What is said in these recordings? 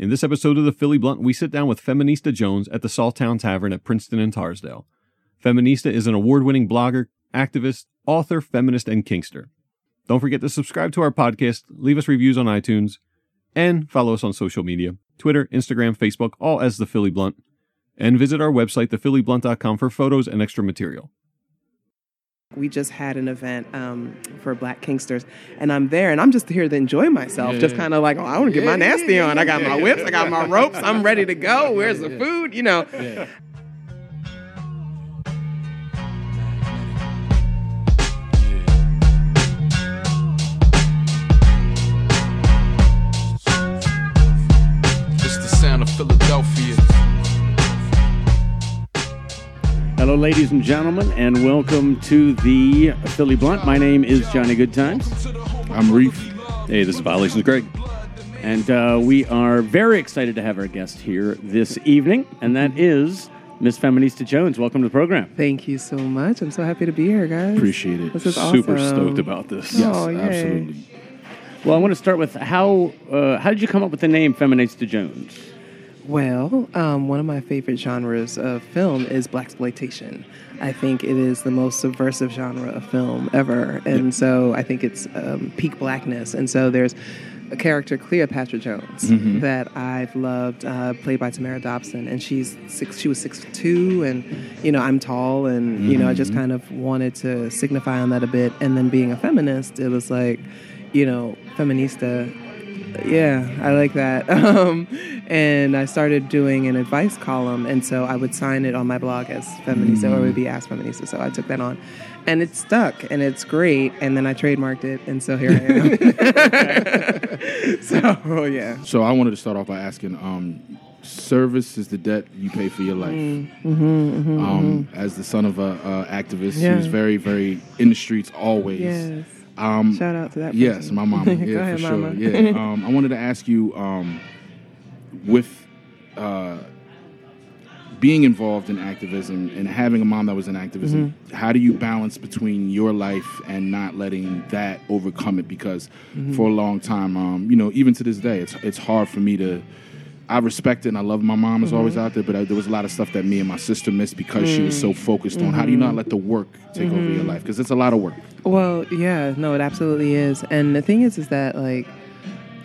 In this episode of the Philly Blunt, we sit down with Feminista Jones at the Sawtown Tavern at Princeton and Torresdale. Feminista is an award winning blogger, activist, author, feminist, and kinkster. Don't forget to subscribe to our podcast, leave us reviews on iTunes, and follow us on social media Twitter, Instagram, Facebook, all as The Philly Blunt. And visit our website, thephillyblunt.com, for photos and extra material. We just had an event um, for Black Kinksters, and I'm there, and I'm just here to enjoy myself. Just kind of like, oh, I want to get my nasty on. I got my whips, I got my ropes, I'm ready to go. Where's the food? You know. Hello, ladies and gentlemen, and welcome to the Philly Blunt. My name is Johnny Goodtimes, I'm Reef. Hey, this is Violations Greg. and uh, we are very excited to have our guest here this evening, and that is Miss Feminista Jones. Welcome to the program. Thank you so much. I'm so happy to be here, guys. Appreciate it. This is Super awesome. stoked about this. Yes, Oh, yay. absolutely. Well, I want to start with how uh, how did you come up with the name Feminista Jones? Well, um, one of my favorite genres of film is blaxploitation. I think it is the most subversive genre of film ever, and so I think it's um, peak blackness. And so there's a character, Cleopatra Jones, Mm-hmm. that I've loved, uh, played by Tamara Dobson, and she's six. She was six two, and you know I'm tall, and you know I Mm-hmm. just kind of wanted to signify on that a bit. And then being a feminist, it was like, you know, feminista yeah, I like that. Um, and I started doing an advice column, and so I would sign it on my blog as Feminista, or it would be Ask Feminista. So I took that on, and it stuck, and it's great. And then I trademarked it, and so here I am. so yeah, So I wanted to start off by asking, um, service is the debt you pay for your life. um, As the son of a, a activist, Mm-hmm, Yeah. who's very, very in the streets always. yes. Um, Shout out to that. Person. yes, my mama. Go Yeah, ahead, for sure. mama. Yeah. Um, I wanted to ask you, um, with uh, being involved in activism and having a mom that was in activism, Mm-hmm. how do you balance between your life and not letting that overcome it? Because Mm-hmm. for a long time, um, you know, even to this day, it's it's hard for me to. I respect it and I love my mom is always Mm-hmm. out there, but I, there was a lot of stuff that me and my sister missed because she was Mm. so focused on how do you Mm-hmm. not let the work take over your life? Because it's a lot of work. Well, yeah, no, it absolutely is. And the thing is, is that like,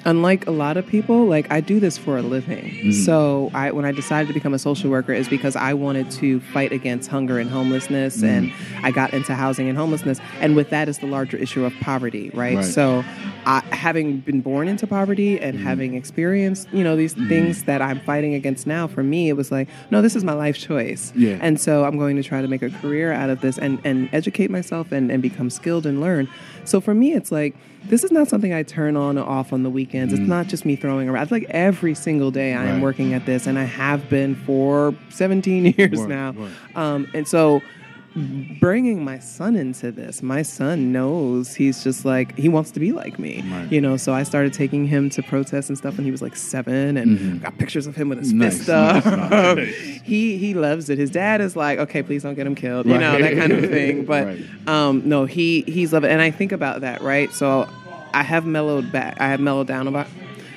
unlike a lot of people, like I do this for a living. Mm-hmm. So I, when I decided to become a social worker, is because I wanted to fight against hunger and homelessness, mm-hmm. and I got into housing and homelessness. And with that is the larger issue of poverty, right? Right. So, I, having been born into poverty and mm-hmm. having experienced, you know, these things that I'm fighting against now, for me, it was like, no, this is my life choice. Yeah. And so I'm going to try to make a career out of this and, and educate myself and, and become skilled and learn. So for me, it's like, this is not something I turn on or off on the weekends. It's not just me throwing around. It's like every single day I am working at this, and I have been for 17 years Right, now. right. Um, and so bringing my son into this, my son knows he's just like, he wants to be like me. Right. You know, so I started taking him to protests and stuff when he was like seven, and got pictures of him with his Mm-hmm. Nice, fist up. nice, he he loves it. His dad is like, okay, please don't get him killed, you know, that kind of thing. But Right. um, no, he he's loving, it. and I think about that, right? So I have mellowed back. I have mellowed down about.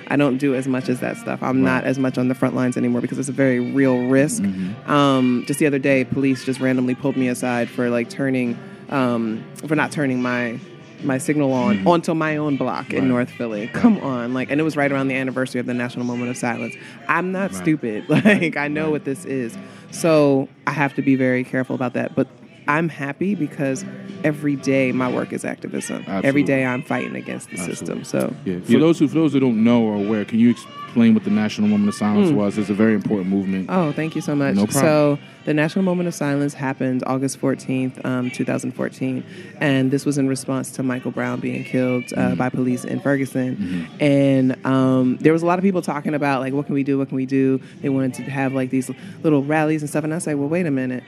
I don't do as much as that stuff. I'm not as much on the front lines anymore because it's a very real risk. Mm-hmm. Um, just the other day, police just randomly pulled me aside for like turning, um, for not turning my my signal on onto my own block in Mm-hmm. Right. North Philly. Come on, like, and it was right around the anniversary of the National Moment of Silence. I'm not stupid. Like, I know what this is, so I have to be very careful about that. But I'm happy because every day my work is activism. Every Absolutely. day I'm fighting against the system. So Yeah. For those who for those who don't know or aware, can you explain what the National Moment of Silence Hmm. was? It's a very important movement. Oh, thank you so much. No problem. So, the National Moment of Silence happened August 14th, um, 2014. And this was in response to Michael Brown being killed uh, Mm-hmm. by police in Ferguson. And um, there was a lot of people talking about, like, what can we do? What can we do? They wanted to have, like, these little rallies and stuff. And I said, well, wait a minute.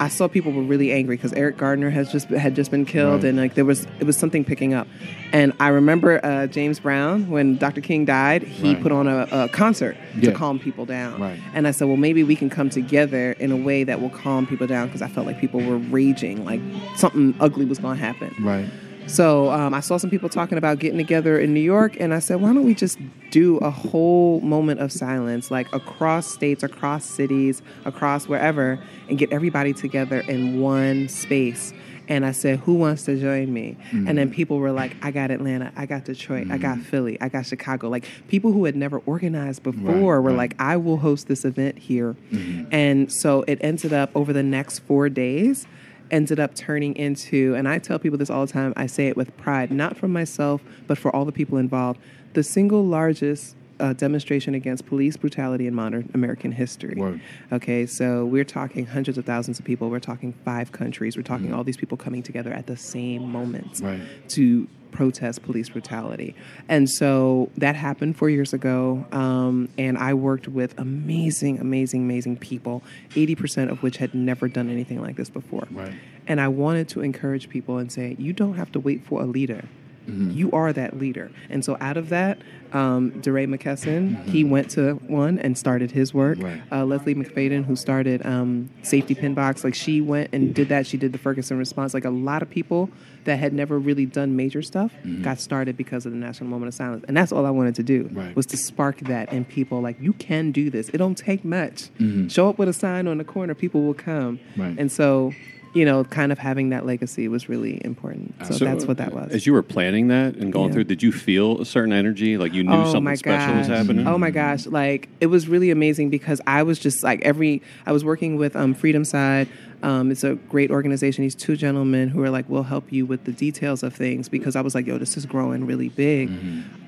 I saw people were really angry because Eric Garner has just had just been killed, Right. and like there was it was something picking up. And I remember uh, James Brown when Dr. King died, he Right. put on a, a concert Yeah. to calm people down. Right. And I said, well, maybe we can come together in a way that will calm people down because I felt like people were raging, like something ugly was going to happen. Right. So um, I saw some people talking about getting together in New York, and I said, why don't we just do a whole moment of silence, like across states, across cities, across wherever, and get everybody together in one space. And I said, who wants to join me? And then mm. people were like, I got Atlanta, I got Detroit, I got mm. Philly, I got Chicago. Like people who had never organized before were right. like, I will host this event here. Mm-hmm. And so it ended up over the next four days ended up turning into, and I tell people this all the time, I say it with pride, not for myself, but for all the people involved, the single largest uh, demonstration against police brutality in modern American history. Word. Okay, so we're talking hundreds of thousands of people. We're talking five countries. We're talking all these people coming together at the same moment Right. to protest police brutality. And so that happened four years ago. Um, and I worked with amazing, amazing, amazing people, 80% of which had never done anything like this before. Right. And I wanted to encourage people and say, you don't have to wait for a leader. Mm-hmm. You are that leader. And so out of that, um, DeRay McKesson, he went to one and started his work. Mm-hmm. Right. Uh, Leslie McFadden, who started um, Safety Pin Box, like she went and did that. She did the Ferguson response. Like a lot of people that had never really done major stuff got started because of the National Moment of Silence. And that's all I wanted to do Right. was to spark that in people. Like you can do this. It don't take much. Show up with a sign on the corner, people will come. Right. And so, you know, kind of having that legacy was really important. So, So, that's what that was. As you were planning that and going Yeah. through, did you feel a certain energy? Like you knew something special was happening? Oh my gosh! Like it was really amazing because I was just like every. I was working with um, Freedom Side. Um, it's a great organization. These two gentlemen who are like, we'll help you with the details of things because I was like, yo, this is growing really big.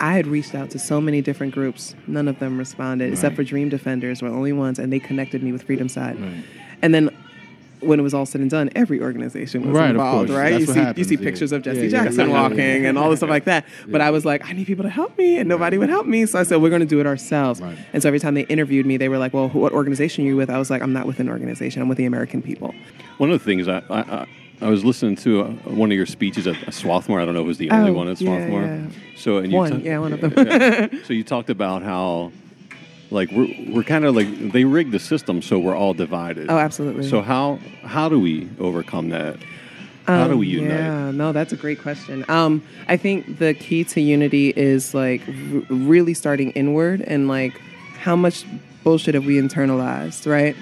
I had reached out to so many different groups. None of them responded except for Dream Defenders were the only ones, and they connected me with Freedom Side. And then when it was all said and done, every organization was Right, involved, right? That's you what see, happens, you see yeah. pictures of Jesse Yeah, yeah. Jackson walking and all this stuff like that. But I was like, I need people to help me, and nobody would help me. So I said, we're going to do it ourselves. Right. And so every time they interviewed me, they were like, well, what organization are you with? I was like, I'm not with an organization. I'm with the American people. One of the things I, I, I, I was listening to uh, one of your speeches at, at Swarthmore. I don't know if it was the only Oh, one at yeah, Swarthmore. yeah. So and you One, ta- yeah, one of them. Yeah. so you talked about how, like we're we're kind of like they rigged the system so we're all divided. Oh, absolutely. So how how do we overcome that? How do we unite? Um, Yeah, no, that's a great question. Um, I think the key to unity is like r- really starting inward and like how much bullshit have we internalized, right?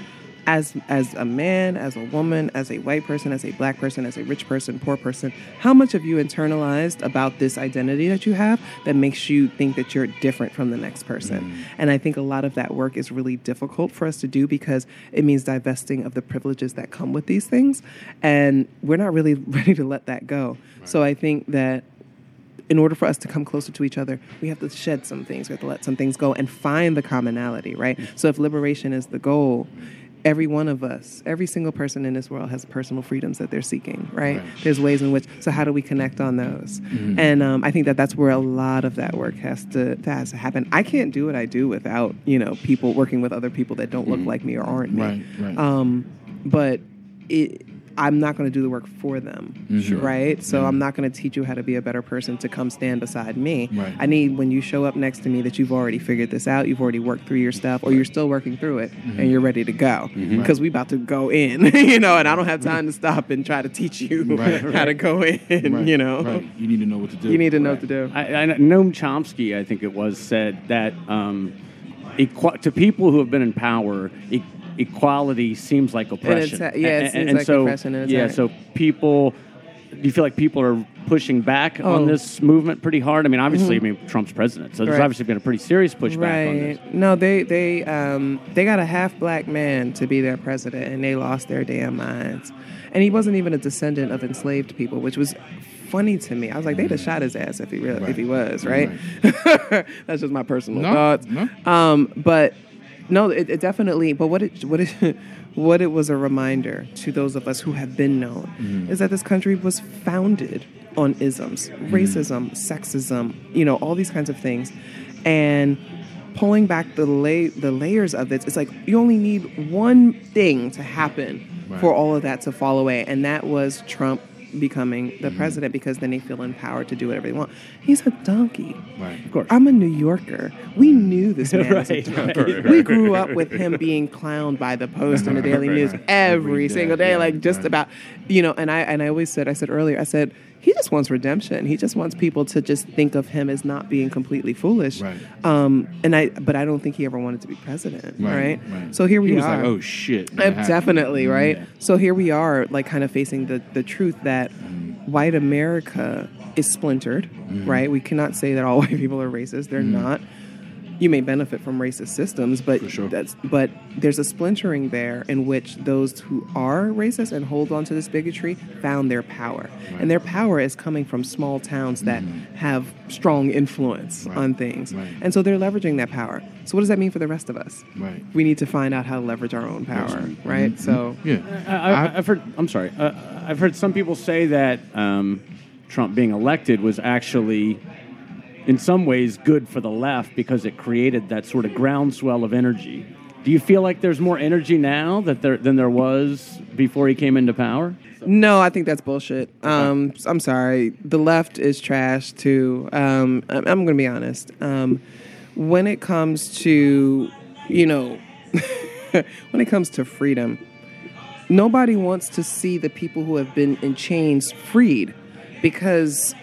As as a man, as a woman, as a white person, as a black person, as a rich person, poor person, how much have you internalized about this identity that you have that makes you think that you're different from the next person? Mm. And I think a lot of that work is really difficult for us to do because it means divesting of the privileges that come with these things. And we're not really ready to let that go. So I think that in order for us to come closer to each other, we have to shed some things. We have to let some things go and find the commonality, right? Mm. So if liberation is the goal, every one of us, every single person in this world has personal freedoms that they're seeking, right? There's ways in which. So how do we connect on those? And um, I think that that's where a lot of that work has to that has to happen. I can't do what I do without you know people working with other people that don't look like me or aren't me. Right, right. Um, but it, I'm not going to do the work for them, mm-hmm. Sure. right? So mm-hmm. I'm not going to teach you how to be a better person to come stand beside me. Right. I need when you show up next to me that you've already figured this out, you've already worked through your stuff, or you're still working through it and mm-hmm. you're ready to go because we're about to go in, you know. And I don't have time to stop and try to teach you Right, how to go in, Right, you know. right. You need to know what to do. You need to know what to do. I, I, Noam Chomsky, I think it was, said that um, equa- to people who have been in power, e- equality seems like oppression. it's- yeah, it And- seems and like so, oppression, and it's yeah, right. so people. Do you feel like people are pushing back Oh. on this movement pretty hard? I mean, obviously, I mean, Trump's president, so there's Right. obviously been a pretty serious pushback on this. Right. No, they they um they got a half black man to be their president, and they lost their damn minds. And he wasn't even a descendant of enslaved people, which was funny to me. I was like, they'd have shot his ass if he really if he was right. That's just my personal No, thoughts. no. Um, but no, it, it definitely. But what it what it what it was a reminder to those of us who have been known Mm-hmm. is that this country was founded on isms, Mm-hmm. racism, sexism, you know, all these kinds of things, and pulling back the lay the layers of it. It's like you only need one thing to happen Right. for all of that to fall away, and that was Trump becoming the Mm-hmm. president because then they feel empowered to do whatever they want. He's a donkey. Right. Of course. I'm a New Yorker. We knew this man was a Right, donkey. right, We grew up with him being clowned by the Post and the Daily News every Every day, single day, yeah, like just right. about, you know. And I and I always said, I said earlier, I said he just wants redemption. He just wants people to just think of him as not being completely foolish. Right. Um, and I, but I don't think he ever wanted to be president. Right. right. So here we he are. like, oh shit. Uh, definitely, right? Yeah. So here we are, like, kind of facing the, the truth that Mm-hmm. white America is splintered, right? We cannot say that all white people are racist. They're not. You may benefit from racist systems, but sure. that's but there's a splintering there in which those who are racist and hold on to this bigotry found their power, and their power is coming from small towns that have strong influence Mm-hmm. Right. on things, Right. and so they're leveraging that power. So what does that mean for the rest of us? Right. we need to find out how to leverage our own power, Absolutely. right? So Yeah. I, I, I've heard. I'm sorry. Uh, I've heard some people say that um, Trump being elected was actually, in some ways, good for the left because it created that sort of groundswell of energy. Do you feel like there's more energy now that there than there was before he came into power? no, I think that's bullshit. Um, I'm sorry, the left is trash too. Um, I'm, I'm going to be honest. Um, when it comes to, you know, when it comes to freedom, nobody wants to see the people who have been in chains freed because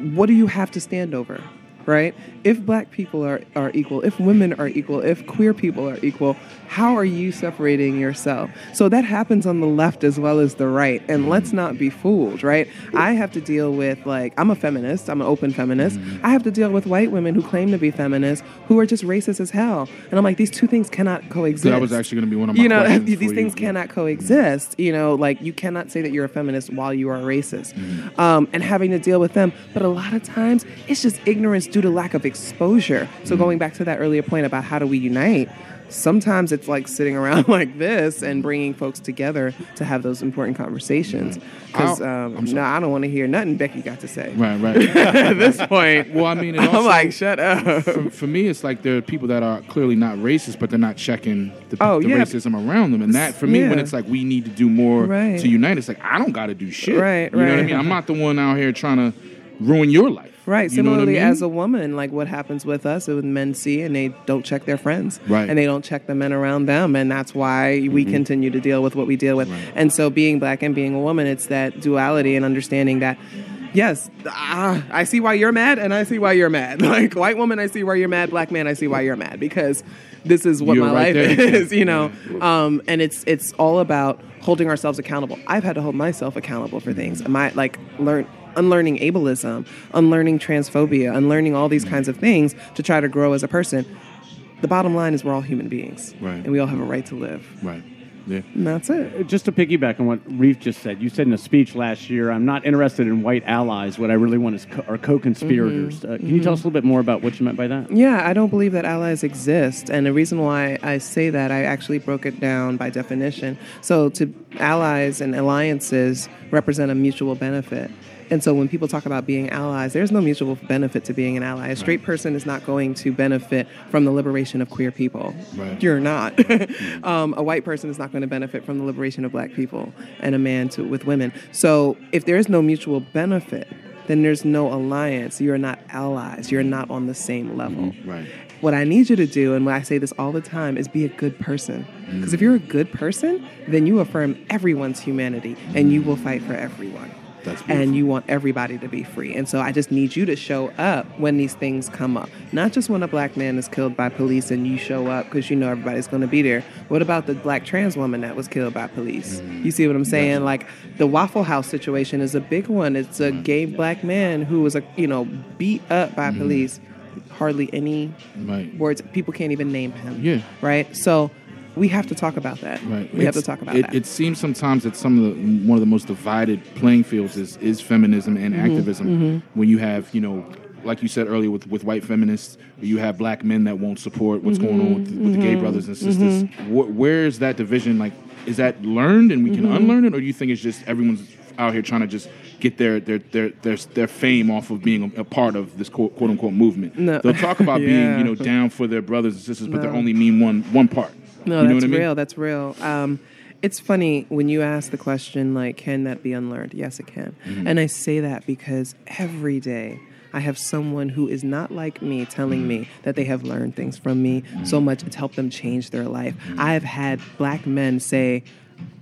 what do you have to stand over right? If black people are, are equal if women are equal if queer people are equal how are you separating yourself? So that happens on the left as well as the right and let's not be fooled right? I have to deal with like i'm a feminist i'm an open feminist. I have to deal with white women who claim to be feminists who are just racist as hell. And i'm like these two things cannot coexist. So that was actually going to be one of my you know these for you. things cannot coexist you know? Like you cannot say that you're a feminist while you are a racist um, and having to deal with them. But a lot of times it's just ignorance due to lack of exposure so going back to that earlier point about how do we unite sometimes it's like sitting around like this and bringing folks together to have those important conversations because um, no i don't want to hear nothing becky got to say Right, right. at this point well, I mean, it i'm like shut up for, for me, it's like there are people that are clearly not racist, but they're not checking the, Oh, the yeah. racism around them. And that, for me, when it's like we need to do more Right. to unite, it's like I don't got to do shit. Right, You know what I mean? I'm not the one out here trying to ruin your life. Right. You what I Similarly, mean? as a woman, like what happens with us when men see and they don't check their friends, Right. and they don't check the men around them, and that's why we Mm-hmm. continue to deal with what we deal with. And so, being black and being a woman, it's that duality and understanding that. Yes, ah, I see why you're mad, and I see why you're mad. Like white woman, I see why you're mad. Black man, I see why you're mad because this is what You're my right life there. is, you know. Um, and it's it's all about holding ourselves accountable. I've had to hold myself accountable for things. Am I like learn unlearning ableism, unlearning transphobia, unlearning all these kinds of things to try to grow as a person? The bottom line is we're all human beings, Right. and we all have a right to live. Right. Yeah. And that's it. Just to piggyback on what Reef just said, you said in a speech last year, "I'm not interested in white allies. What I really want is co- are co-conspirators." Uh, can you tell us a little bit more about what you meant by that? Yeah, I don't believe that allies exist. And the reason why I say that, I actually broke it down by definition. So, to allies and alliances represent a mutual benefit. And so, when people talk about being allies, there's no mutual benefit to being an ally. A straight person is not going to benefit from the liberation of queer people. Right. You're not. Mm. um, a white person is not going to benefit from the liberation of black people, and a man to, with women. So, if there is no mutual benefit, then there's no alliance. You're not allies. You're not on the same mm-hmm. level. Right. What I need you to do, and I say this all the time, is be a good person. Mm. Because if you're a good person, then you affirm everyone's humanity and you will fight for everyone. And you want everybody to be free. And so I just need you to show up when these things come up. Not just when a black man is killed by police and you show up because you know everybody's going to be there. What about the black trans woman that was killed by police? You see what I'm saying? Like the Waffle House situation is a big one. It's a gay black man who was a you know beat up by police. Hardly any Right. words. People can't even name him. Yeah. Right. So we have to talk about that. Right. We have to talk about it, that. It seems sometimes that some of the one of the most divided playing fields is is feminism and Mm-hmm. activism. When you have you know. Like you said earlier, with, with white feminists, you have black men that won't support what's going on with, the- with Mm-hmm. gay brothers and sisters. Wh- where is that division? Like, is that learned and we can Mm-hmm. unlearn it, or do you think it's just everyone's out here trying to just get their their their their, their fame off of being a, a part of this quote, quote unquote movement? No. They'll talk about being you know down for their brothers and sisters, but they No. only mean one one part. No, you know that's I mean? real. That's real. Um, it's funny when you ask the question, like, can that be unlearned? Yes, it can. Mm-hmm. And I say that because every day I have someone who is not like me telling me Mm-hmm. that they have learned things from me so much it's helped them change their life. Mm-hmm. I have had black men say,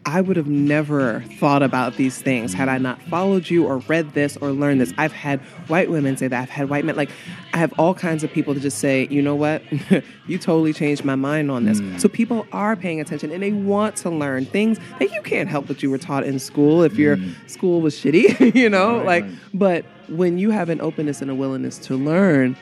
I would have never thought about these things had I not followed you or read this or learned this. I've had white women say that. I've had white men like I have all kinds of people to just say, you know what, you totally changed my mind on this. Mm. So people are paying attention and they want to learn things that you can't help what you were taught in school if your mm. school was shitty, you know, Right, like. right. But when you have an openness and a willingness to learn,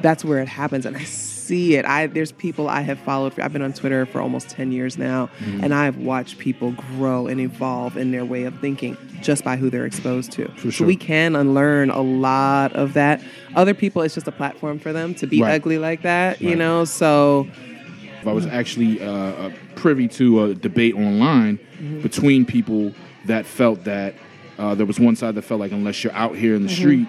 that's where it happens and i see it. I there's people i have followed for, i've been on twitter for almost 10 years now Mm-hmm. and i've watched people grow and evolve in their way of thinking just by who they're exposed to. So sure. we can unlearn a lot of that. Other people it's just a platform for them to be Right. ugly like that you know? So I was actually uh, uh, privy to a debate online between people that felt that uh, there was one side that felt like unless you're out here in the street,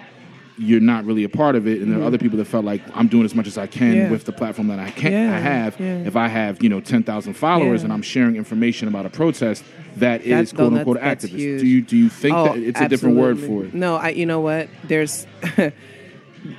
you're not really a part of it, and there are other mm-hmm. people that felt like I'm doing as much as I can Yeah. with the platform that I can Yeah, I have. yeah. If I have you know ten thousand followers Yeah. and I'm sharing information about a protest, that is That's- quote unquote that's- that's activist. huge. Do you do you think Oh, that it's a different word for it? No, I. You know what? There's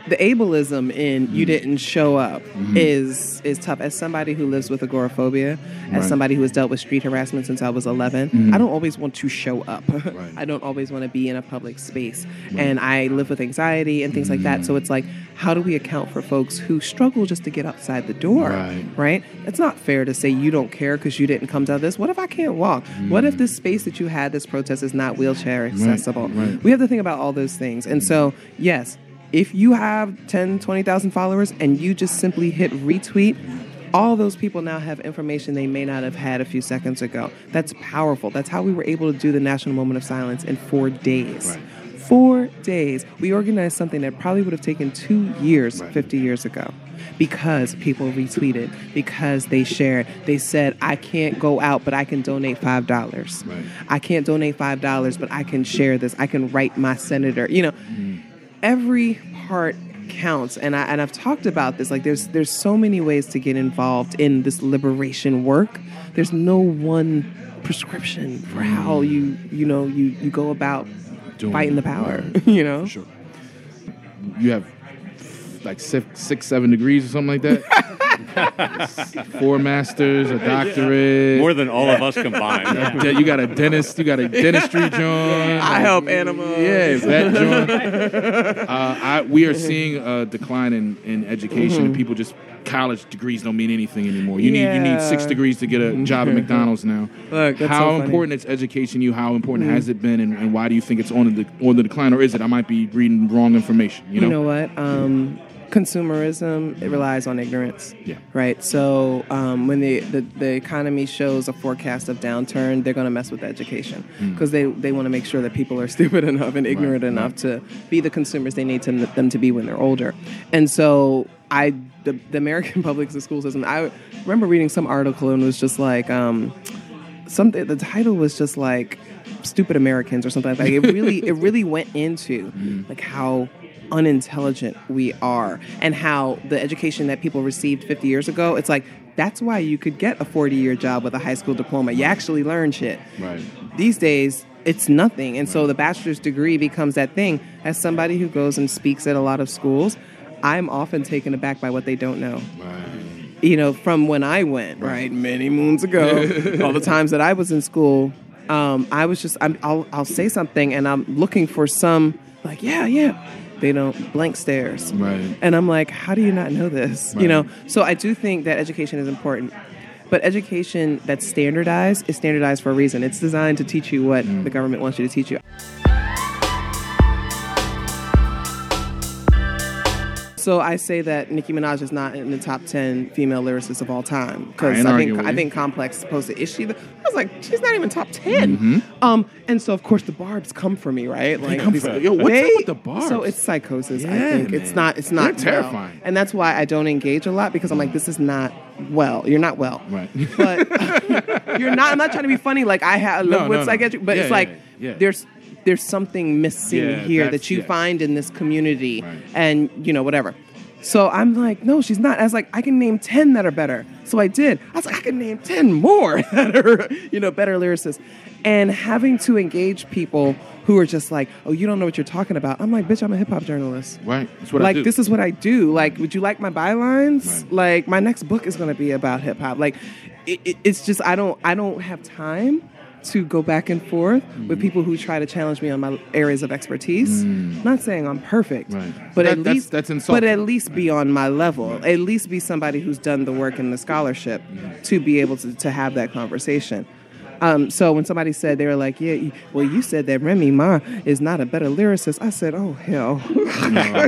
the ableism in you mm-hmm. didn't show up mm-hmm. is is tough. As somebody who lives with agoraphobia, as Mm-hmm. Right. somebody who has dealt with street harassment since I was 11, mm-hmm. I don't always want to show up. I don't always want to be in a public space, and I live with anxiety and things like that. So it's like, how do we account for folks who struggle just to get outside the door? Right. right? It's not fair to say you don't care because you didn't come to this. What if I can't walk? What if this space that you had this protest is not wheelchair accessible? right. We have to think about all those things. And so, yes, if you have 10, 20,000 followers and you just simply hit retweet, all those people now have information they may not have had a few seconds ago. That's powerful. That's how we were able to do the National Moment of Silence in four days. Right. Four days. We organized something that probably would have taken two years Right. 50 years ago because people retweeted, because they shared. They said, I can't go out, but I can donate $5. Right. I can't donate $5, but I can share this. I can write my senator. You know, mm. Every part counts. And I and I've talked about this like there's there's so many ways to get involved in this liberation work. There's no one prescription for how mm. you you know you you go about Doing fighting the power you know? Sure. You have like six, six, seven degrees or something like that. Four masters, a doctorate. More than all of us combined. De- you got a dentist. You got a dentistry joint. I help animals Yeah, vet joint. Uh, I, we are seeing a decline in, in education, and people just college degrees don't mean anything anymore. You need you need six degrees to get a job at McDonald's now. Look, that's how so funny. important is education? You how important has it been, and, and why do you think it's on the on the decline, or is it? I might be reading wrong information. You know. You know what? Um, consumerism it relies on ignorance. Yeah. Right. So um, when the, the the economy shows a forecast of downturn, they're going to mess with education Mm. because they they want to make sure that people are stupid enough and ignorant enough to be the consumers they need to, them to be when they're older. And so I the, the American public school system. I remember reading some article and it was just like. Um, something the title was just like stupid americans or something like that it really it really went into like how unintelligent we are and how the education that people received 50 years ago it's like that's why you could get a 40 year job with a high school diploma. You actually learn shit. Right. these days it's nothing. And so the bachelor's degree becomes that thing. As somebody who goes and speaks at a lot of schools i'm often taken aback by what they don't know. Right. you know, from when I went, right, many moons ago, all the times that I was in school, um, I was just, I'm, I'll, I'll say something and I'm looking for some, like, yeah, yeah. They don't blank stares. Right. And I'm like, how do you not know this? You know, so I do think that education is important. But education that's standardized is standardized for a reason. It's designed to teach you what mm. the government wants you to teach you. So I say that Nicki Minaj is not in the top ten female lyricists of all time because ain't I, think I think Complex is supposed to issue. The, I was like, she's not even top 10 Mm-hmm. Um, and so of course the barbs come for me, right? Like come these- for- yo, what's up with the barbs? So it's psychosis. I Yeah, think it's not. It's not They're well. terrifying. and that's why I don't engage a lot because I'm like, this is not well. You're not well. Right. But you're not. I'm not trying to be funny. Like I have No, no, no. psychiatry, but Yeah, it's like yeah, yeah. there's there's something missing Yeah, here that you yeah. find in this community, Right. and you know whatever. So I'm like, no, she's not. I was like, I can name ten that are better. So I did. I was like, I can name ten more that are, you know, better lyricists. And having to engage people who are just like, oh, you don't know what you're talking about. I'm like, bitch, I'm a hip hop journalist Right. That's what I like do. this is what I do. Like, would you like my bylines? Right. Like, my next book is going to be about hip hop. Like, it, it, it's just I don't I don't have time to go back and forth with mm-hmm. people who try to challenge me on my areas of expertise. Mm. Not saying I'm perfect, Right. but That- at that's- least that's but insulting. at least be on my level. At least be somebody who's done the work and the scholarship mm-hmm. to be able to, to have that conversation. Um, so when somebody said they were like, "Yeah, well, you said that Remy Ma is not a better lyricist," I said, "Oh hell!"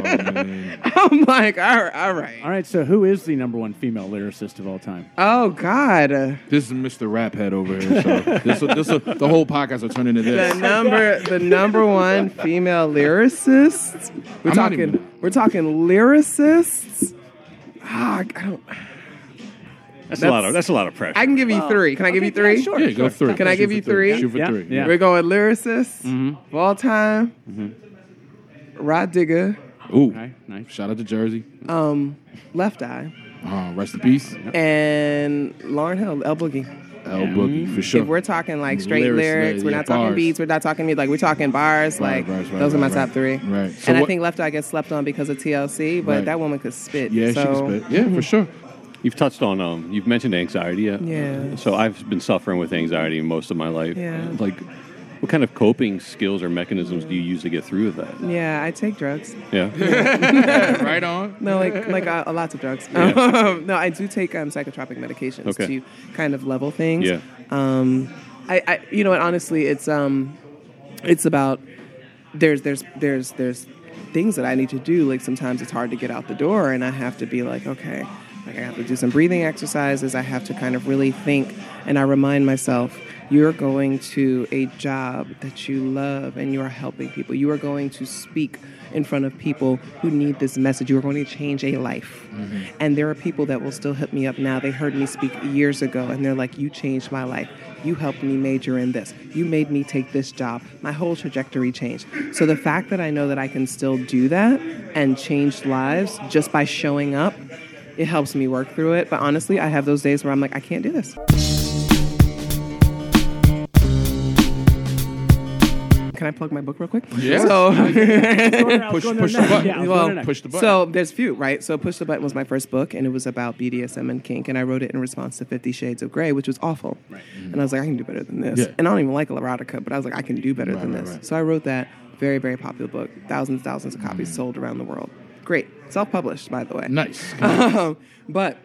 I'm like, "All right, all right." All right, so who is the number one female lyricist of all time? Oh God, This is Mr. Rap Head over here. So this, this, the whole podcast will turn into this. the this. number the number one female lyricist. We're I'm talking even- we're talking lyricists. Ah, I don't. That's, a lot of that's a lot of pressure. I can give you three. Can I give you three? sure. Yeah, go three. Can I give you three? Shoot for Yeah, three. yeah. We're going lyricists of all time. Rah Digga, Ooh. Okay, nice. Shout out to Jersey. um, Left Eye, Uh, rest in peace. and Lauryn Hill, L Boogie. L Boogie for sure. If we're talking like straight Lyrics, lyrics, we're yeah, not talking bars. beats, we're not talking music, like we're talking bars. Right, like bars, right, those are my right, top three. Right. So and I think Left Eye gets slept on because of TLC, but Right. that woman could spit. yeah, so, she can spit. Yeah, for sure. You've touched on um, you've mentioned anxiety. Yeah. Yeah. So I've been suffering with anxiety most of my life. Yeah. Like, what kind of coping skills or mechanisms do you use to get through with that? Yeah, I take drugs. Yeah. right on. No, like like uh, lots of drugs. Um, no, I do take um, psychotropic medications Okay. to kind of level things. Yeah. Um, I, I you know what? Honestly, it's um, it's about there's there's there's there's things that I need to do. Like sometimes it's hard to get out the door, and I have to be like, okay, like I have to do some breathing exercises. I have to kind of really think, and I remind myself. You're going to a job that you love and you are helping people. You are going to speak in front of people who need this message. You are going to change a life. Mm-hmm. And there are people that will still hit me up now. They heard me speak years ago and they're like, You changed my life. You helped me major in this. You made me take this job. My whole trajectory changed. So the fact that I know that I can still do that and change lives just by showing up, it helps me work through it. But honestly, I have those days where I'm like, I can't do this. Can I plug my book real quick? Yeah. So, Push, push the button. Yeah, well, Push the button. so there's few, right? So Push the Button was my first book, and it was about BDSM and kink, and I wrote it in response to Fifty Shades of Grey, which was awful. Right. And I was like, I can do better than this. Yeah. And I don't even like erotica, but I was like, I can do better Right, than right, this. right. So I wrote that very, very popular book, thousands, thousands of copies sold around the world. Great, self-published, by the way. Nice. Um, but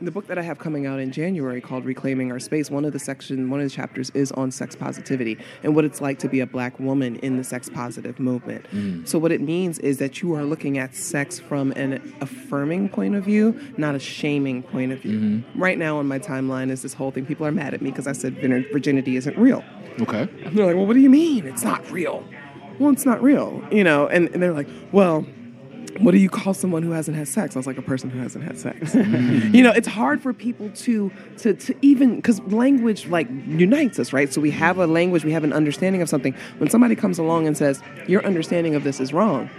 the book that I have coming out in January called Reclaiming Our Space, one of the section, one of the chapters is on sex positivity and what it's like to be a black woman in the sex positive movement. So what it means is that you are looking at sex from an affirming point of view, not a shaming point of view. Right now on my timeline is this whole thing. People are mad at me because I said virginity isn't real. Okay. And they're like, well, what do you mean? It's not real. Well, it's not real, you know. And, and they're like, well, what do you call someone who hasn't had sex? I was like, a person who hasn't had sex. you know, it's hard for people to to to even because language like unites us, right? So we have a language, we have an understanding of something. When somebody comes along and says, your understanding of this is wrong,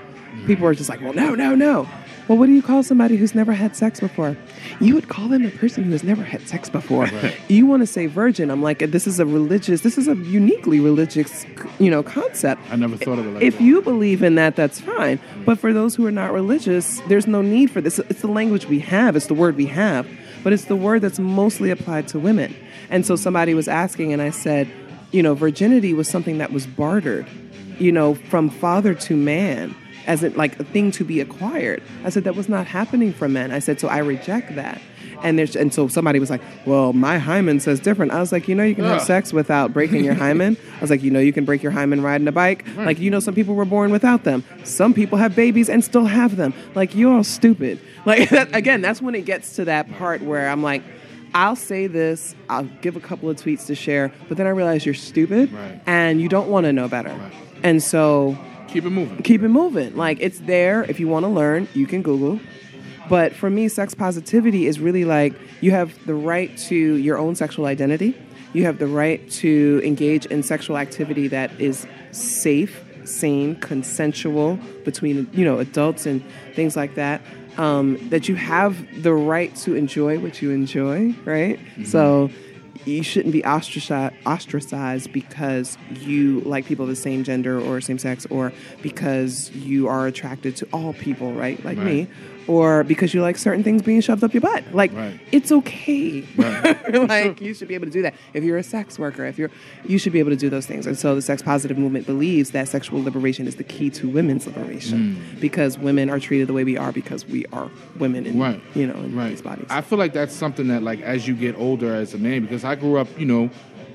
people are just like, well, no, no, no. Well, what do you call somebody who's never had sex before? You would call them a person who has never had sex before. You want to say virgin? I'm like, this is a religious, this is a uniquely religious, you know, concept. I never thought of it like if that. you believe in that, that's fine. But for those who are not religious, there's no need for this. It's the language we have, it's the word we have, but it's the word that's mostly applied to women. And so somebody was asking, and I said, you know, virginity was something that was bartered, you know, from father to man as it like a thing to be acquired. I said that was not happening for men. I said so I reject that. And there's and so somebody was like, "Well, my hymen says different." I was like, "You know, you can have sex without breaking your hymen." I was like, "You know, you can break your hymen riding a bike." Like, you know, some people were born without them. Some people have babies and still have them. Like, you're all stupid. Like that, again, that's when it gets to that part where I'm like, I'll say this, I'll give a couple of tweets to share, but then I realize you're stupid Right. and you don't want to know better. And so Keep it moving. keep it moving. Like it's there. If you want to learn, you can Google. But for me, sex positivity is really like you have the right to your own sexual identity. You have the right to engage in sexual activity that is safe, sane, consensual between you know adults and things like that. Um, that you have the right to enjoy what you enjoy, right? So you shouldn't be ostracized, ostracized because you like people of the same gender or same sex or because you are attracted to all people, right? Like me. Or because you like certain things being shoved up your butt. Like Right. it's okay. Right. like you should be able to do that. If you're a sex worker, if you're you should be able to do those things. And so the sex positive movement believes that sexual liberation is the key to women's liberation because women are treated the way we are because we are women in right you know in right these bodies. i feel like that's something that like as you get older as a man because i grew up you know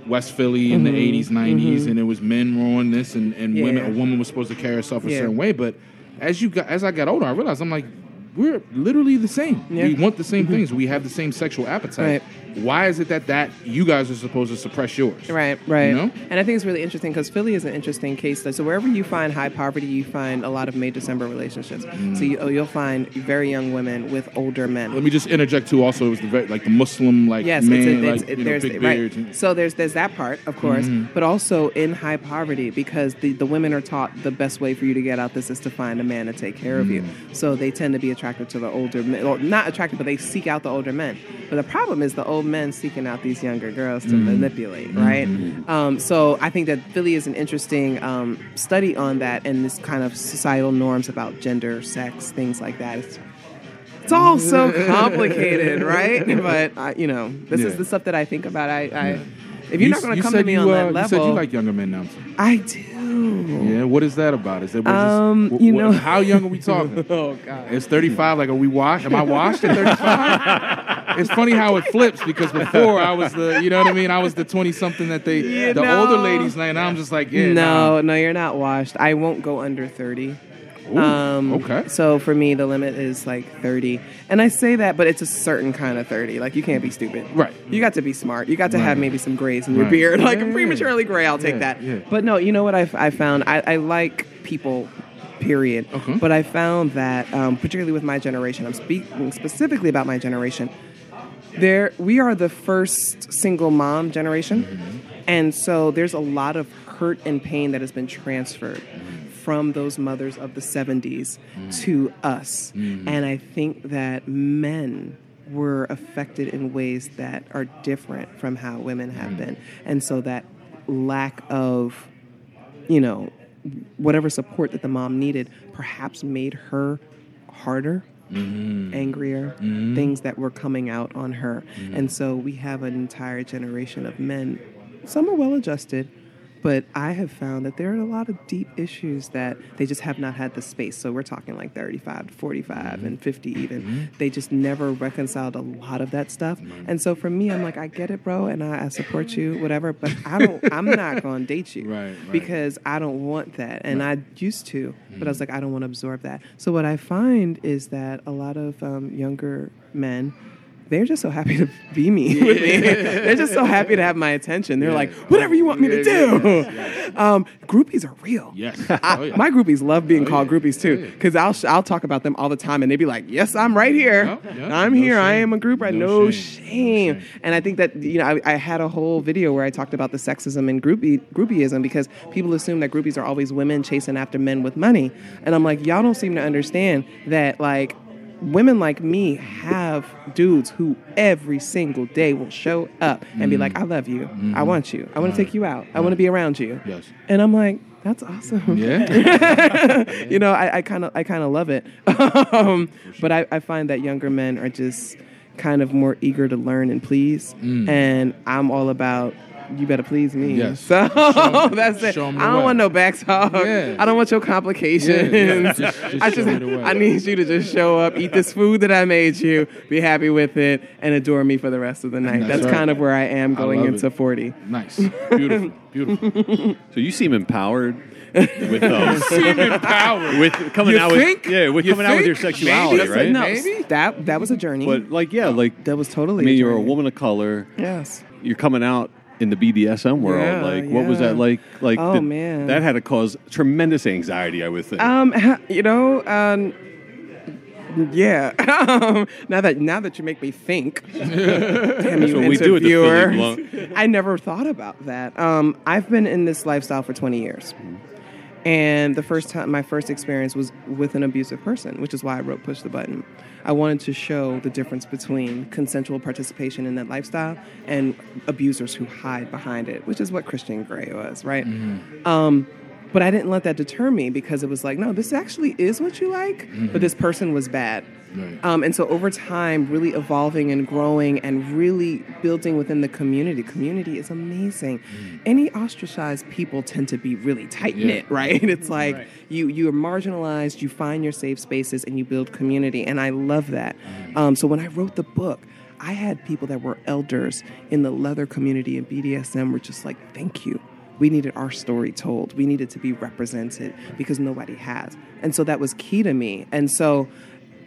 west philly in the 80s 90s and it was men were on this and, and women Mm-hmm. A woman was supposed to carry herself a Yeah. certain way but as you got as i got older i realized i'm like we're literally the same. Yeah. we want the same mm-hmm. things. We have the same sexual appetite why is it that that you guys are supposed to suppress yours Right, right. You know? And I think it's really interesting because Philly is an interesting case study. So wherever you find high poverty, you find a lot of May December relationships. So you, oh, you'll find very young women with older men. let me just interject too also it was the very, like the muslim like Yes, man it's, it's like it, you know, there's big right. So there's there's that part, of course, Mm-hmm. but also in high poverty because the, the women are taught the best way for you to get out this is to find a man to take care of you. Mm. So they tend to be attracted to the older men, or not attracted, but they seek out the older men. But the problem is the old men seeking out these younger girls to Mm-hmm. manipulate, right? Um, so I think that Philly is an interesting um, study on that and this kind of societal norms about gender, sex, things like that. It's, it's all so complicated, right? But uh, you know, this is the stuff that I think about. I, I if you're You not going to come to me you, on uh, that You said you like younger men now. too. I do. Yeah, what is that about? Is it what is- Um, wh- you wh- know- how young are we talking? Oh God. It's 35. Like, are we washed? Am I washed at 35? it's funny how it flips because before I was the, you know what I mean? I was the 20 something that they, You the know. older ladies, like, now I'm just like, yeah, no, no, you're not washed. I won't go under 30. Ooh, Um, okay. So for me, the limit is like 30. And I say that, but it's a certain kind of 30. Like, you can't be stupid. Right. You got to be smart. You got to have maybe some grays in your beard. Like, Yeah, yeah, prematurely gray, I'll take Yeah, that. yeah. But no, you know what I've, I found? I, I like people, period. Okay. But I found that, um, particularly with my generation, I'm speaking specifically about my generation, there we are the first single mom generation. Mm-hmm. And so there's a lot of hurt and pain that has been transferred from those mothers of the 70s mm. to us. Mm. And i think that men were affected in ways that are different from how women have mm. been. And so that lack of you know whatever support that the mom needed perhaps made her harder Mm-hmm. angrier, mm-hmm. things that were coming out on her. Mm-hmm. And so we have an entire generation of men. Some are well adjusted, but I have found that there are a lot of deep issues that they just have not had the space. So we're talking like 35 to 45 and mm-hmm. 50 even. Mm-hmm. They just never reconciled a lot of that stuff. Mm-hmm. And so for me, I'm like, I get it, bro, and I, I support you, whatever, but I don't, I'm not going to date you. Right, right. Because I don't want that. And I used to, but I was like, I don't want to absorb that. So what I find is that a lot of um, younger men, they're just so happy to be me with me. they're just so happy to have my attention. They're like, whatever you want me to Yeah, do. Um, groupies are real. Yes. I, Oh, yeah. My groupies love being Oh, called yeah. groupies too, yeah. because I'll I'll talk about them all the time, and they be like, "Yes, I'm right here. Yep, yep. I'm No here. I am a group. right? No No, shame. shame. No shame. And I think that you know, I, I had a whole video where I talked about the sexism and groupie groupieism because people assume that groupies are always women chasing after men with money, and I'm like, y'all don't seem to understand that like. Women like me have dudes who every single day will show up and be like, I love you. I want you. I want to take you out. I want to be around you. Mm-hmm. Yes. And I'm like, that's awesome Yeah. you know, I kind of, I kind of love it. um, but I, I find that younger men are just kind of more eager to learn and please, and I'm all about. You better please me. Yes. So Show 'em- that's it. show 'em the I don't way. want no back talk. Yeah. I don't want your complications. Yeah, yeah. Just- just I show just, me the way. I need you to just show up, eat this food that I made you, be happy with it, and adore me for the rest of the night. That's That's, right. kind of where I am going love into it. 40. nice. Beautiful. Beautiful. So you seem empowered with Empowered. with coming You out think? with yeah with You coming out with your sexuality, Maybe. right? No, Maybe? that that was a journey. But like yeah, like that was totally. I mean, a you're a woman of color. Yes. You're coming out in the BDSM world. Yeah, like, what was that like? Like, Oh, did- man. that had to cause tremendous anxiety. I would think. Um, you know, um, yeah. Um, now that now that you make me think, damn you we do at the Philly interviewers, Blunt. I never thought about that. Um, I've been in this lifestyle for 20 years. And the first time, my first experience was with an abusive person, which is why I wrote Push the Button. I wanted to show the difference between consensual participation in that lifestyle and abusers who hide behind it, which is what Christian Grey was, right? Um, But I didn't let that deter me because it was like, no, this actually is what you like, but this person was bad. Right. Um, and so over time, really evolving and growing and really building within the community. Community is amazing. Any ostracized people tend to be really tight knit, Yeah. right? It's like you you are marginalized, you find your safe spaces, and you build community. And I love that. Um, so when I wrote the book. I had people that were elders in the leather community and BDSM were just like, thank you. We needed our story told. We needed to be represented because nobody has. And so that was key to me. And so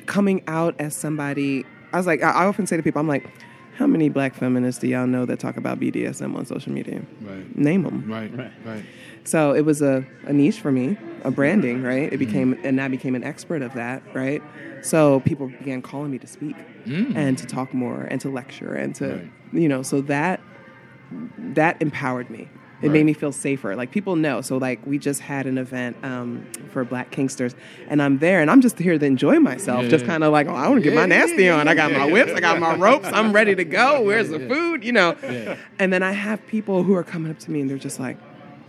coming out as somebody, I was like, I I often say to people, I'm like, how many black feminists do y'all know that talk about BDSM on social media? Right. Name them. Right. Right. right. So it was a, a niche for me, a branding, right? It became, mm-hmm. and I became an expert of that, right? So people began calling me to speak mm. and to talk more and to lecture and to, Right. you know, so that that empowered me. It Right. made me feel safer. Like people know. So like we just had an event um, for Black Kinksters, and I'm there, and I'm just here to enjoy myself. Yeah. Just kind of like, oh, I want to get my nasty yeah, on. I got yeah, my yeah. whips. I got my ropes. I'm ready to go. Where's the food? You know. And then I have people who are coming up to me, and they're just like,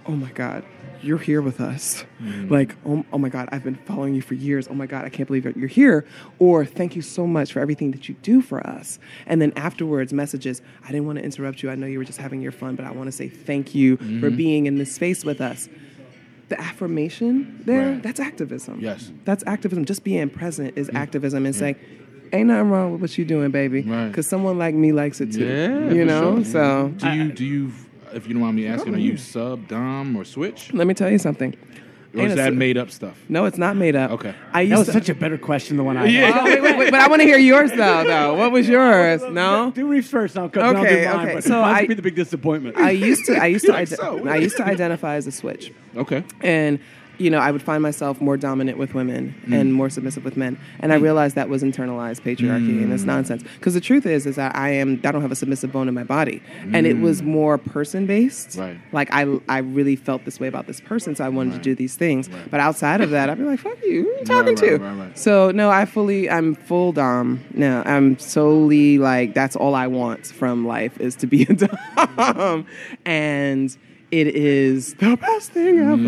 oh my god you're here with us. Mm-hmm. Like oh, oh my god i've been following you for years. Oh my god i can't believe that you're here. Or thank you so much for everything that you do for us. And then afterwards messages. I didn't want to interrupt you. I know you were just having your fun but i want to say thank you for mm-hmm. being in this space with us. The affirmation there Right. that's activism. Yes. that's activism. Just being present is mm-hmm. activism and saying ain't nothing wrong with what you're doing baby Right. because someone like me likes it too Yeah, you know? sure. so Do you do you if you don't mind me asking, are you oh. sub dom or switch? let me tell you something Or Ain't is a that s- made up stuff? No, it's not made up. Okay. I used That was to, such a better question than the one I Yeah. had. Oh, wait, wait, wait, but I want to hear yours though. Though, what was yours? No. Do Reeves first. I'll, come, I'll Okay, do mine. okay. But So mine's I- gonna be the big disappointment. I used to. I used to. Like, ide- so, I used to identify as a switch, Okay. and you know, I would find myself more dominant with women Mm. and more submissive with men, and I realized that was internalized patriarchy and it's Mm. nonsense. Because the truth is, is that I am. I don't have a submissive bone in my body, and it was more person based. Mm. Right. Like I, I really felt this way about this person, so I wanted to do these things. But outside of that, I'd be like, "Fuck you, who are you talking right, to?" right, right. So no, I fully, I'm full dom. No, I'm solely like that's all I want from life is to be a dom, and it is the best thing ever.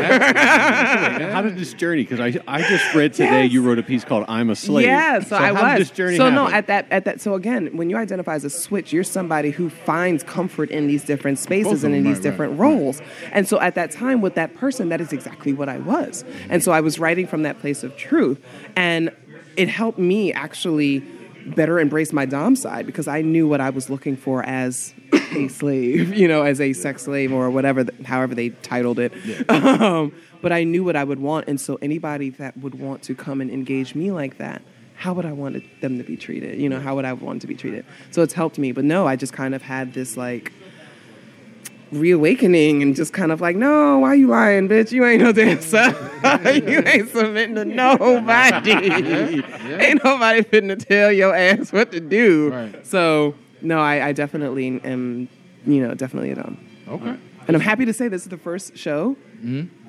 Yeah. How did this journey? Because I, I just read today Yes. you wrote a piece called "I'm a Slave." Yeah, so, I how was. Did this journey so no, at that at that. So again, when you identify as a switch, you're somebody who finds comfort in these different spaces of and in these right, different right, roles. And so at that time, with that person, that is exactly what I was. And so I was writing from that place of truth, and it helped me actually better embrace my dom side because I knew what I was looking for as a slave, you know, as a sex slave or whatever, however they titled it. Um, but I knew what I would want, and so anybody that would want to come and engage me like that, how would I want them to be treated? You know, how would I want to be treated? So it's helped me. But no, I just kind of had this like reawakening and just kind of like, no, why you lying, bitch? You ain't no dancer. you ain't submitting to nobody. Ain't nobody fitting to tell your ass what to do. Right. So no, I, I definitely am, you know, definitely a dom. Okay. And I'm happy to say this is the first show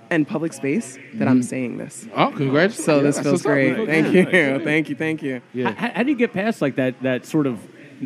and public space that I'm saying this. Oh, congratulations. So this feels what's great. man. Thank you. Thank you. Thank you. Yeah. How, how do you get past like that? That sort of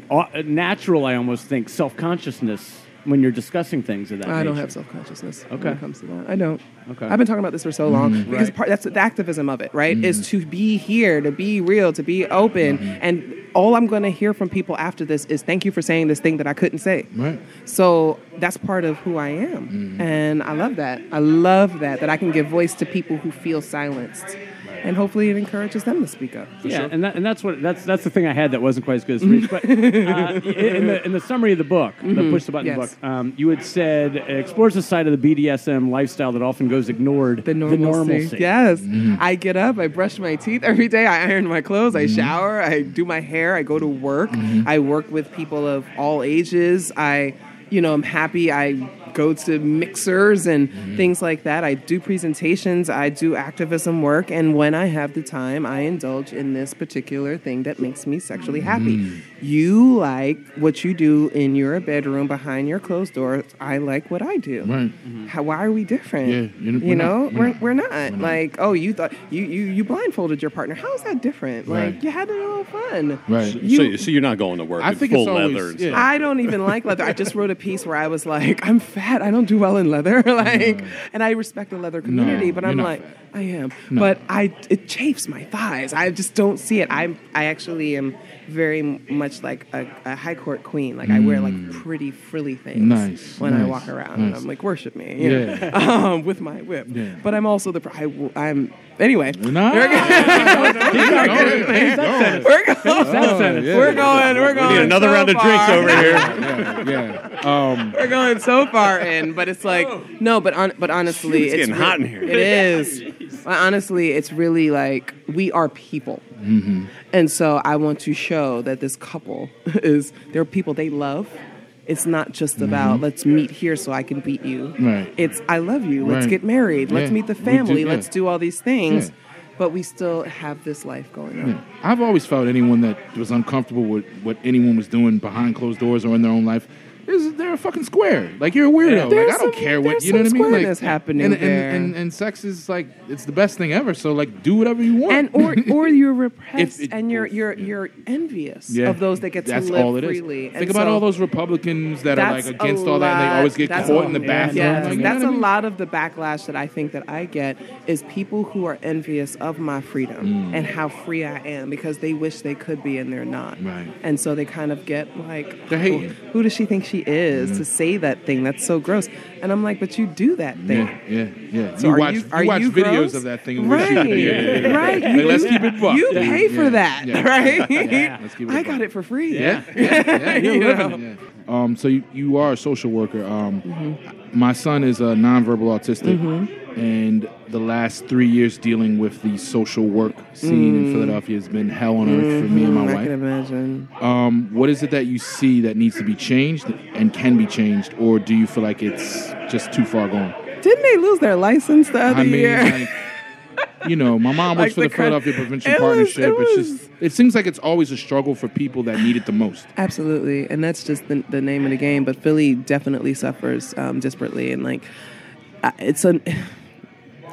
uh, natural, I almost think, self consciousness when you're discussing things of that. I don't have self consciousness okay. when Okay. it comes to that. I don't. Okay. I've been talking about this for so long mm-hmm. because Right. part, that's the activism of it, right? Is mm-hmm. to be here, to be real, to be open, mm-hmm. and all I'm going to hear from people after this is thank you for saying this thing that I couldn't say. Right. So that's part of who I am, and I love that. I love that that I can give voice to people who feel silenced, and hopefully it encourages them to speak up. Yeah, and that, and that's what that's that's the thing I had that wasn't quite as good as Reach. But uh, in the in the summary of the book, the push the button Yes. book, um, you had said it explores the side of the BDSM lifestyle that often goes ignored. The normalcy. Yes. I get up, I brush my teeth every day, I iron my clothes, I shower, I do my hair, I go to work. I work with people of all ages. I, you know, I'm happy. I go to mixers and mm-hmm. things like that. I do presentations, I do activism work, and when I have the time, I indulge in this particular thing that makes me sexually happy. Mm. you like what you do in your bedroom behind your closed doors. I like what I do. Right. Mm-hmm. How, why are we different? Yeah, you're- we're you not. know, We're we're, not. we're not. We're not. Like, oh, you thought you, you you blindfolded your partner. How is that different? Like, Right. you had a little fun. Right. You- so, so you're not going to work I in think full it's always- leather and yeah. I don't even like leather. I just wrote a piece where I was like, I'm fat. I don't do well in leather. like, and I respect the leather community, but I'm like, fat. I am. No. But I, it chafes my thighs. I just don't see it. I, I actually am very much like a, a high court queen. Like I wear like pretty frilly things Mm. Nice, when I walk around, and. I'm like, worship me, you know, Yeah. um, with my whip. Yeah. But I'm also the. I, I'm anyway. No. We're going. Finish that sentence. We're going. We're going. We need another so round of drinks far. over here. Yeah. yeah. Um, We're going so far in, but it's like no, but on, but honestly, Shoot, it's getting hot in here. It is. But honestly, it's really like we are people, Mm-hmm. and so I want to show that this couple is they're people they love. It's not just about let's meet here so I can beat you. Mm-hmm. Right. It's I love you. Let's Right. get married. Let's meet the We do- family. yeah. Let's do all these things. Yeah. But we still have this life going on. I've always felt anyone that was uncomfortable with what anyone was doing behind closed doors or in their own life is they're a fucking square. Like you're a weirdo. There's like I don't some- care what there's you know what I some mean. Like squareness happening and, and, there. And, and sex is like it's the best thing ever. So like do whatever you want. and or or you're repressed it- and you're you're you're envious Yeah. of those that get That's to live all it is. freely. Think And about so all those Republicans that are like that's against all that and they lot- always get that's caught a- in the yeah, bathroom. Yes, Like, you know that's what I a mean? lot of the backlash that I think that I get is people who are envious of my freedom Mm. and how free I am because they wish they could be and they're not. Right. And so they kind of get like, They're hating. "Who- who does she think she is to say that thing? That's so gross. And I'm like, but you do that thing. Yeah, yeah, yeah. So you watch, you, are watch you videos gross? of that thing. right? you could. Yeah. Right? Like, let's keep it buck. You Yeah, pay for yeah, that, yeah. right? Yeah, let's keep it I got it for free. Yeah, yeah, yeah. You're living. Yeah. Um, so you, you are a social worker. Um, Mm-hmm. my son is a nonverbal autistic, and the last three years dealing with the social work scene in Philadelphia has been hell on earth for me and my Mm. I wife. can imagine. Um, what is it that you see that needs to be changed and can be changed, or do you feel like it's just too far gone? Didn't they lose their license the other I mean, year? like, you know, my mom works Like for the, the Philadelphia Prevention It was- Partnership. it it's was- just, it seems like it's always a struggle for people that need it the most. Absolutely, and that's just the, the name of the game. But Philly definitely suffers um, disparately, and like I- it's an.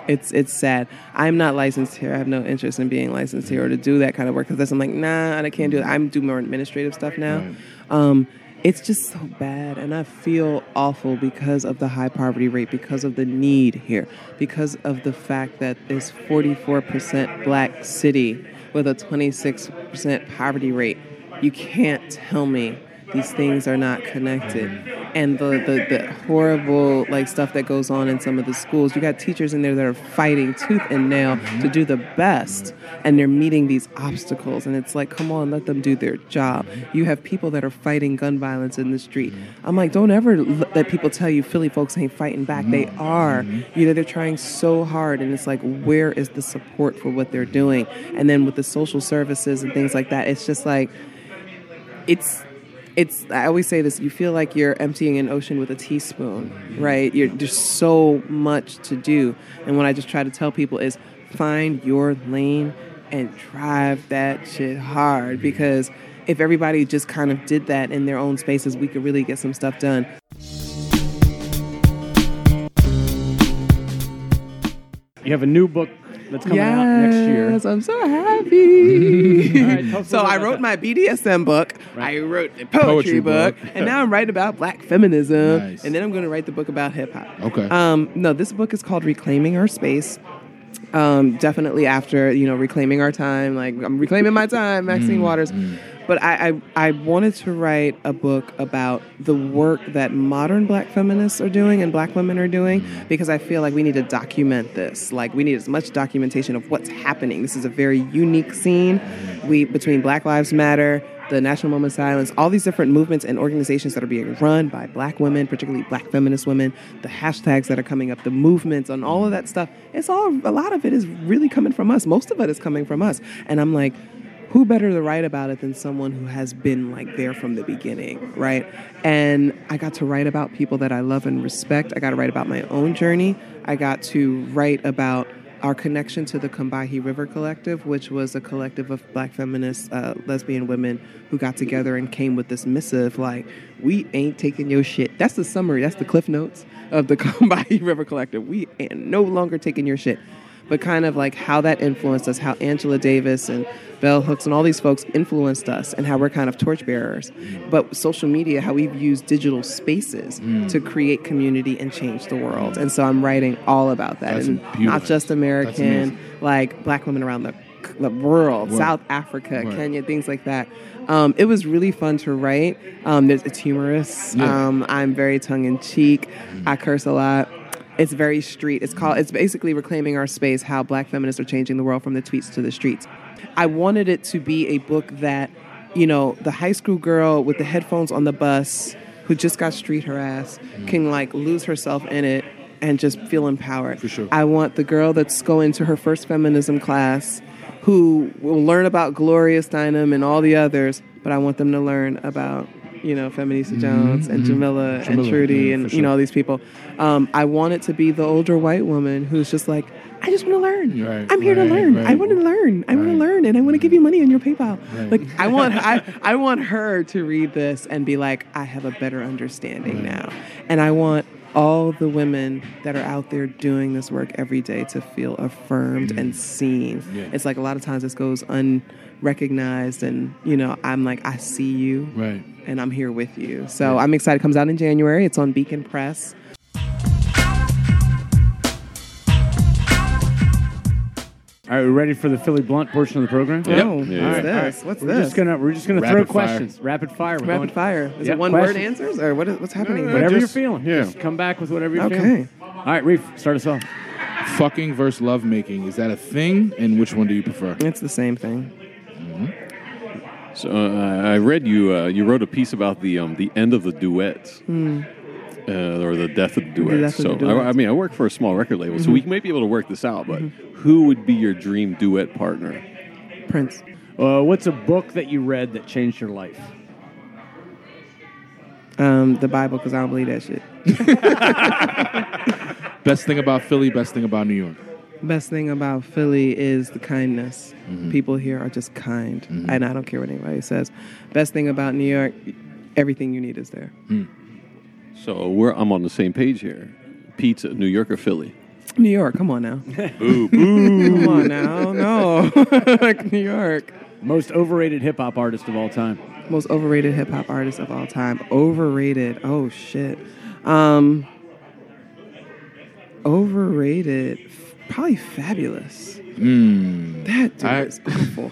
It's it's sad. I'm not licensed here. I have no interest in being licensed here or to do that kind of work because I'm like, nah, I can't do it. I'm do more administrative stuff now. Right. Um, it's just so bad, and I feel awful because of the high poverty rate, because of the need here, because of the fact that this 44% black city with a 26% poverty rate. You can't tell me these things are not connected. And the, the, the horrible like stuff that goes on in some of the schools. You got teachers in there that are fighting tooth and nail to do the best and they're meeting these obstacles. And it's like come on let them do their job. You have people that are fighting gun violence in the street. I'm like don't ever let people tell you philly folks ain't fighting back. They are. You know they're trying so hard and it's like where is the support for what they're doing? And then with the social services and things like that it's just like it's it's I always say this you feel like you're emptying an ocean with a teaspoon right? You're there's so much to do. And what I just try to tell people is find your lane and drive that shit hard. Mm-hmm. Because if everybody just kind of did that in their own spaces we could really get some stuff done. You have a new book that's coming out next year. Yes, I'm so happy. Right, tell us a so I wrote that. my BDSM book. I wrote a poetry, Poetry book, and now I'm writing about Black feminism. Nice. And then I'm going to write the book about hip hop. Okay. Um, no, this book is called Reclaiming Our Space. Um, definitely after you know reclaiming our time, like I'm reclaiming my time, Maxine Waters. But I, I I wanted to write a book about the work that modern Black feminists are doing and Black women are doing mm-hmm. because I feel like we need to document this. Like we need as much documentation of what's happening. This is a very unique scene. We between Black Lives Matter, the National Moment of Silence, all these different movements and organizations that are being run by black women, particularly black feminist women, the hashtags that are coming up, the movements, and all of that stuff. It's all, a lot of it is really coming from us. Most of it is coming from us. And I'm like, who better to write about it than someone who has been like there from the beginning, right? And I got to write about people that I love and respect. I got to write about my own journey. I got to write about our connection to the Combahee River Collective, which was a collective of black feminist uh, lesbian women who got together and came with this missive like, we ain't taking your shit. That's the summary, that's the cliff notes of the Combahee River Collective. We ain't no longer taking your shit. But kind of like how that influenced us, how Angela Davis and Bell Hooks and all these folks influenced us, and how we're kind of torchbearers. But social media, how we've used digital spaces to create community and change the world. And so I'm writing all about that. That's and beautiful. not just American, like black women around the, the world. South Africa, Right. Kenya, things like that. Um, it was really fun to write. Um, there's, it's humorous. Yeah. Um, I'm very tongue in cheek. I curse a lot. It's very street. It's called. It's basically reclaiming our space. How Black feminists are changing the world from the tweets to the streets. I wanted it to be a book that, you know, the high school girl with the headphones on the bus who just got street harassed can like lose herself in it and just feel empowered. For sure. I want the girl that's going to her first feminism class who will learn about Gloria Steinem and all the others, but I want them to learn about, you know, Feminista Jones and Jamila, and Mm-hmm, Jamila, Trudy yeah, and, for you know, all these people. Um, I want it to be the older white woman who's just like, I just want to learn. Right, I'm here to right, learn. I want to learn. I want to learn, and I want to give you money on your PayPal. Right. Like I want, I, I want her to read this and be like, I have a better understanding now, and I want all the women that are out there doing this work every day to feel affirmed and seen. Mm. Yeah. It's like a lot of times this goes unrecognized, and you know, I'm like, I see you, Right. and I'm here with you. So I'm excited. It comes out in January. It's on Beacon Press. All right, we ready for the Philly Blunt portion of the program? Oh, Yeah, what's yeah. this? What's We're this? just gonna we're just gonna Rapid throw fire. questions, rapid fire. We're Rapid going- fire. Is Yeah, it one word questions. answers or what is, what's happening? here? Whatever Just- you're feeling. yeah. Just come back with whatever you're Okay. feeling. All right, Reef, start us off. Fucking versus lovemaking. Is that a thing? And which one do you prefer? It's the same thing. So uh, I read you uh, you wrote a piece about the um, the end of the duets. Uh, or the death of the duets. death of the so I, I mean, I work for a small record label, so we may be able to work this out. But who would be your dream duet partner? Prince. Uh, what's a book that you read that changed your life? Um, the Bible, because I don't believe that shit. Best thing about Philly, best thing about New York. Best thing about Philly is the kindness. People here are just kind, and I don't care what anybody says. Best thing about New York, everything you need is there. So we're I'm on the same page here. Pizza, New York or Philly? New York, come on now. Boo, boo. come on now. No. like New York. Most overrated hip hop artist of all time. Most overrated hip hop artist of all time. Overrated. Oh shit. Um overrated. Probably Fabolous. That dude I- is awful.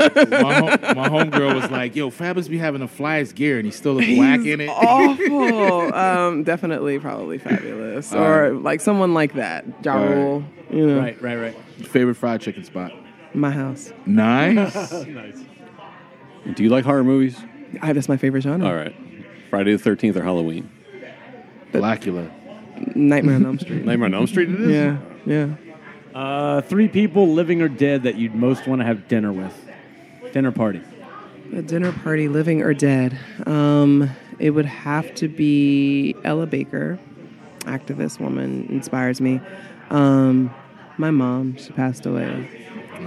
My, home, my homegirl was like, "Yo, Fabolous be having the flyest gear, and he still looks whack in it." awful. um, definitely, probably Fabolous, or like someone like that. Ja All right. Rule, you know, Right, right, right. Favorite fried chicken spot? my house. Nice. Do you like horror movies? I, that's my favorite genre. All right. Friday the Thirteenth or Halloween? Blacula. Nightmare on Elm Street. Nightmare on Elm Street. It is. yeah, yeah. Uh, three people, living or dead, that you'd most want to have dinner with. Dinner party. A dinner party, living or dead. Um, it would have to be Ella Baker, activist woman, inspires me. Um, my mom, she passed away.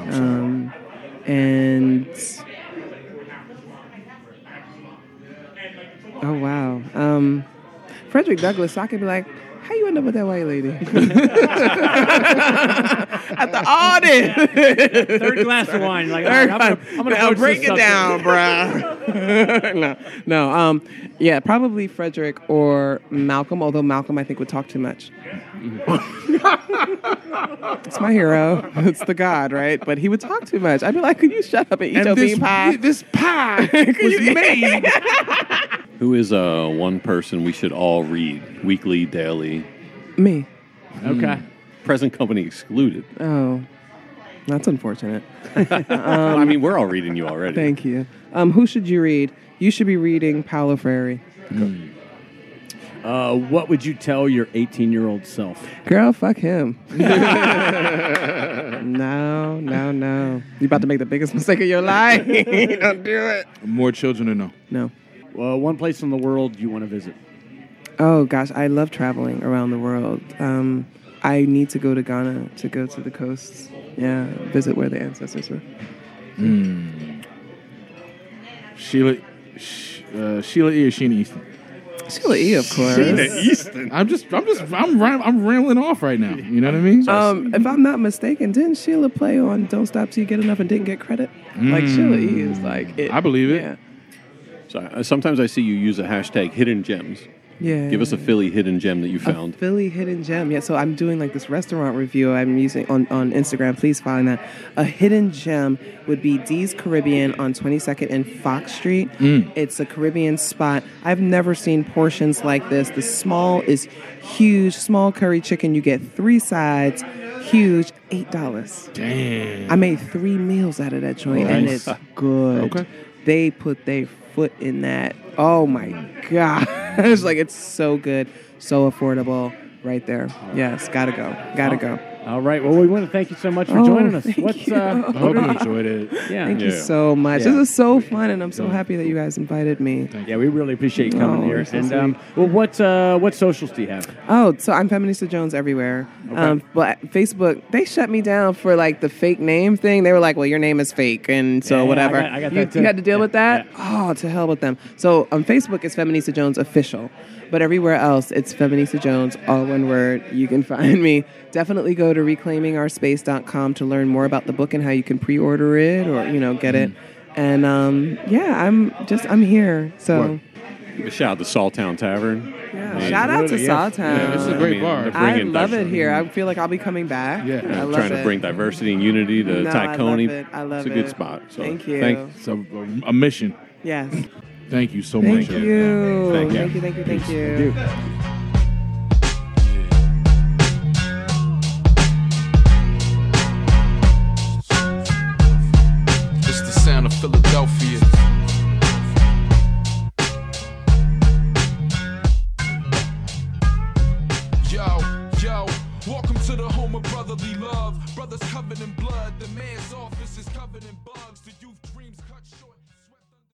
Um, and oh wow, um, Frederick Douglass. So I could be like, how you end up with that white lady? After all this. Third glass of wine. Like, all right, I'm gonna, I'm gonna now broach break this it subject. down, bruh. no, no. Um, yeah, probably Frederick or Malcolm. Although Malcolm, I think, would talk too much. it's my hero. It's the god, right? But he would talk too much. I'd be like, "Could you shut up and eat your this, bean pie?" this pie was made. Who is uh, one person we should all read weekly, daily, Me. Okay. present company excluded? Oh, that's unfortunate. I mean, we're all reading you already. Thank you. Um, who should you read? You should be reading Paulo Freire. Uh, what would you tell your 18 year old self? Girl, fuck him. no, no, no. You about to make the biggest mistake of your life. Don't do it. More children or no? No. Well, one place in the world you want to visit. Oh gosh, I love traveling around the world. Um, I need to go to Ghana to go to the coasts. Yeah, visit where the ancestors were. Sheila, Sh- uh, Sheila E. or Sheena Easton? Sheila E, of course. Sheena Easton. I'm just, I'm just, I'm, ram- I'm rambling off right now. You know what I mean? Um, if I'm not mistaken, didn't Sheila play on "Don't Stop Till You Get Enough" and didn't get credit? Like Sheila E is like it. I believe it. Yeah, So, uh, sometimes I see you use a hashtag hidden gems. yeah. Give us a Philly hidden gem that you A found. Philly hidden gem. Yeah, so I'm doing like this restaurant review I'm using on, on Instagram. Please find that. A hidden gem would be Dee's Caribbean on 22nd and Fox Street. It's a Caribbean spot. I've never seen portions like this. The small is huge. Small curry chicken. You get three sides. Huge. $8. Damn. I made three meals out of that joint, and it's good. Okay. They put their foot in that. Oh my god! it's like it's so good, so affordable, right there. Yes, gotta go, gotta go. All right. Well, we want to thank you so much for Oh, joining us. thank What's you. uh, I hope you enjoyed it. yeah, Thank you so much. Yeah. This was so fun, and I'm so happy that you guys invited me. yeah. We really appreciate you coming Oh, here. so and sweet. um, well, what uh, what socials do you have? Oh, so I'm Feminista Jones everywhere. Um, but Facebook, they shut me down for like the fake name thing. They were like, "Well, your name is fake," and so Yeah, yeah, I whatever. got- I got you, that too. you had to deal Yeah, with that. yeah. Oh, to hell with them. So on Facebook, it's Feminista Jones official, but everywhere else, it's Feminista Jones, all one word. You can find me. Definitely go to reclaimingourspace.com to learn more about the book and how you can pre-order it or you know get it. And um, yeah, I'm just I'm here. So. Word. Shout out to Sawtown Tavern. Yeah, Man, shout out to Absolutely, yes. Sawtown. Yeah, it's a great bar. they're I bringing love it here. I feel like I'll be coming back. Yeah. I They're love trying it. to bring diversity and unity to No, I love Tacony. it. I love it's a good it. spot. So Thank you. Thank, So a mission. Yes. Thank you so Thank much. you. Thank you. Thank you. Thank you. Thank you. It's the sound of Philadelphia.